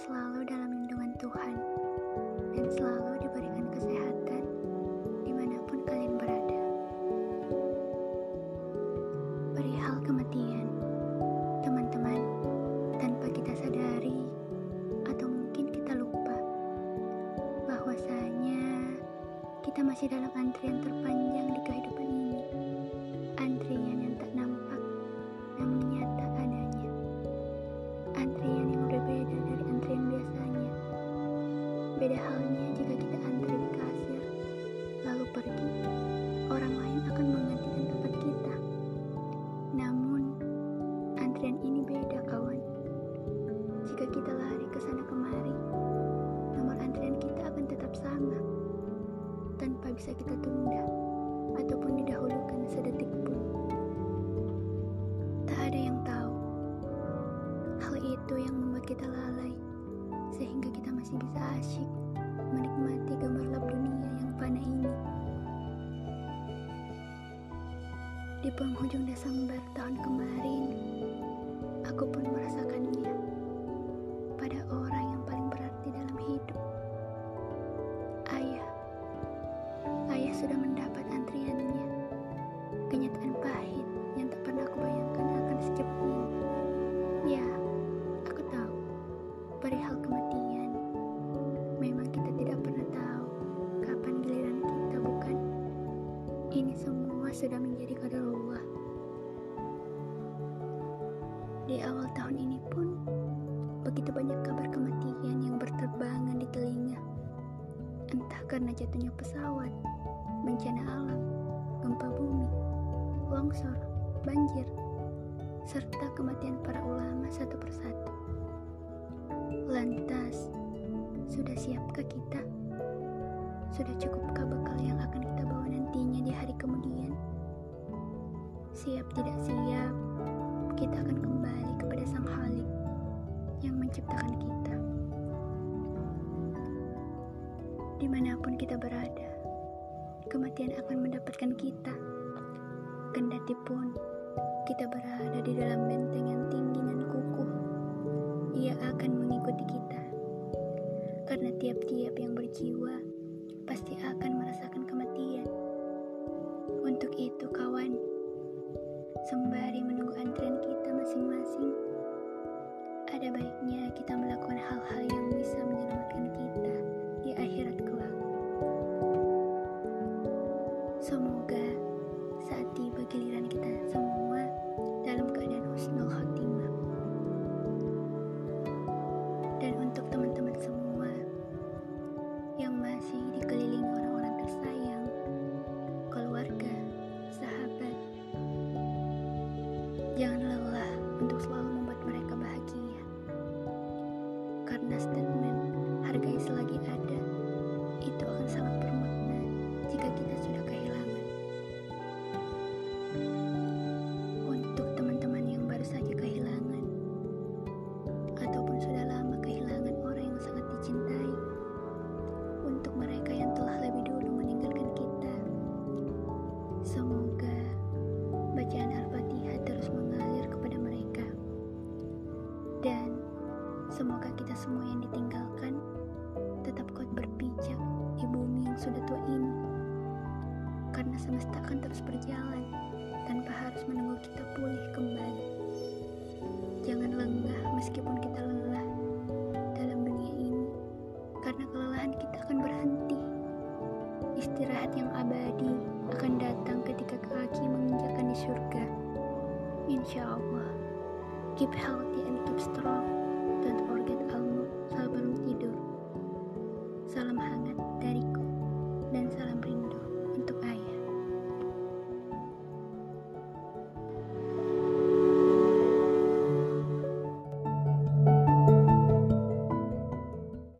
selalu dalam lindungan Tuhan dan selalu diberikan kesehatan di mana pun kalian berada. Perihal kematian, teman-teman, tanpa kita sadari atau mungkin kita lupa bahwasanya kita masih dalam antrian terpanjang di kehidupan pergi, orang lain akan menggantikan tempat kita. Namun, antrian ini beda kawan. Jika kita lari ke sana kemari, nomor antrian kita akan tetap sama, tanpa bisa kita tunda ataupun didahulukan sedetik pun. Di penghujung Desember tahun kemarin, aku pun merasakannya Di awal tahun ini pun, begitu banyak kabar kematian yang berterbangan di telinga. Entah karena jatuhnya pesawat, bencana alam, gempa bumi, longsor, banjir, serta kematian para ulama satu persatu. Lantas, sudah siapkah kita? Sudah cukupkah bekal yang akan kita bawa nantinya di hari kemudian? Siap tidak siap, kita akan kembali kepada Sang Halik yang menciptakan kita. Di mana pun kita berada, kematian akan mendapatkan kita. Kendati pun kita berada di dalam benteng yang tinggi dan kukuh, ia akan mengikuti kita. Karena tiap-tiap yang berjiwa pasti akan merasakan kematian. Untuk itu, kawan, sembari menunggu antrian kita masing-masing, ada baiknya kita melakukan hal-hal yang bisa menyelamatkan kita di akhirat kelak. Semoga saat tiba giliran kita semua dalam keadaan husnul khotimah. Jangan lelah untuk selalu membuat mereka bahagia. Karena statement hargai selagi ada itu akan sangat bermakna jika kita sudah kehilangan. Untuk teman-teman yang baru saja kehilangan ataupun sudah lama kehilangan orang yang sangat dicintai, untuk mereka yang telah lebih dulu meninggalkan kita, semoga semoga kita semua yang ditinggalkan tetap kuat berpijak di bumi yang sudah tua ini. Karena semesta akan terus berjalan tanpa harus menunggu kita pulih kembali. Jangan lengah meskipun kita lelah dalam dunia ini. Karena kelelahan kita akan berhenti. Istirahat yang abadi akan datang ketika kaki menginjakan di surga. Insya Allah. Keep healthy and keep strong.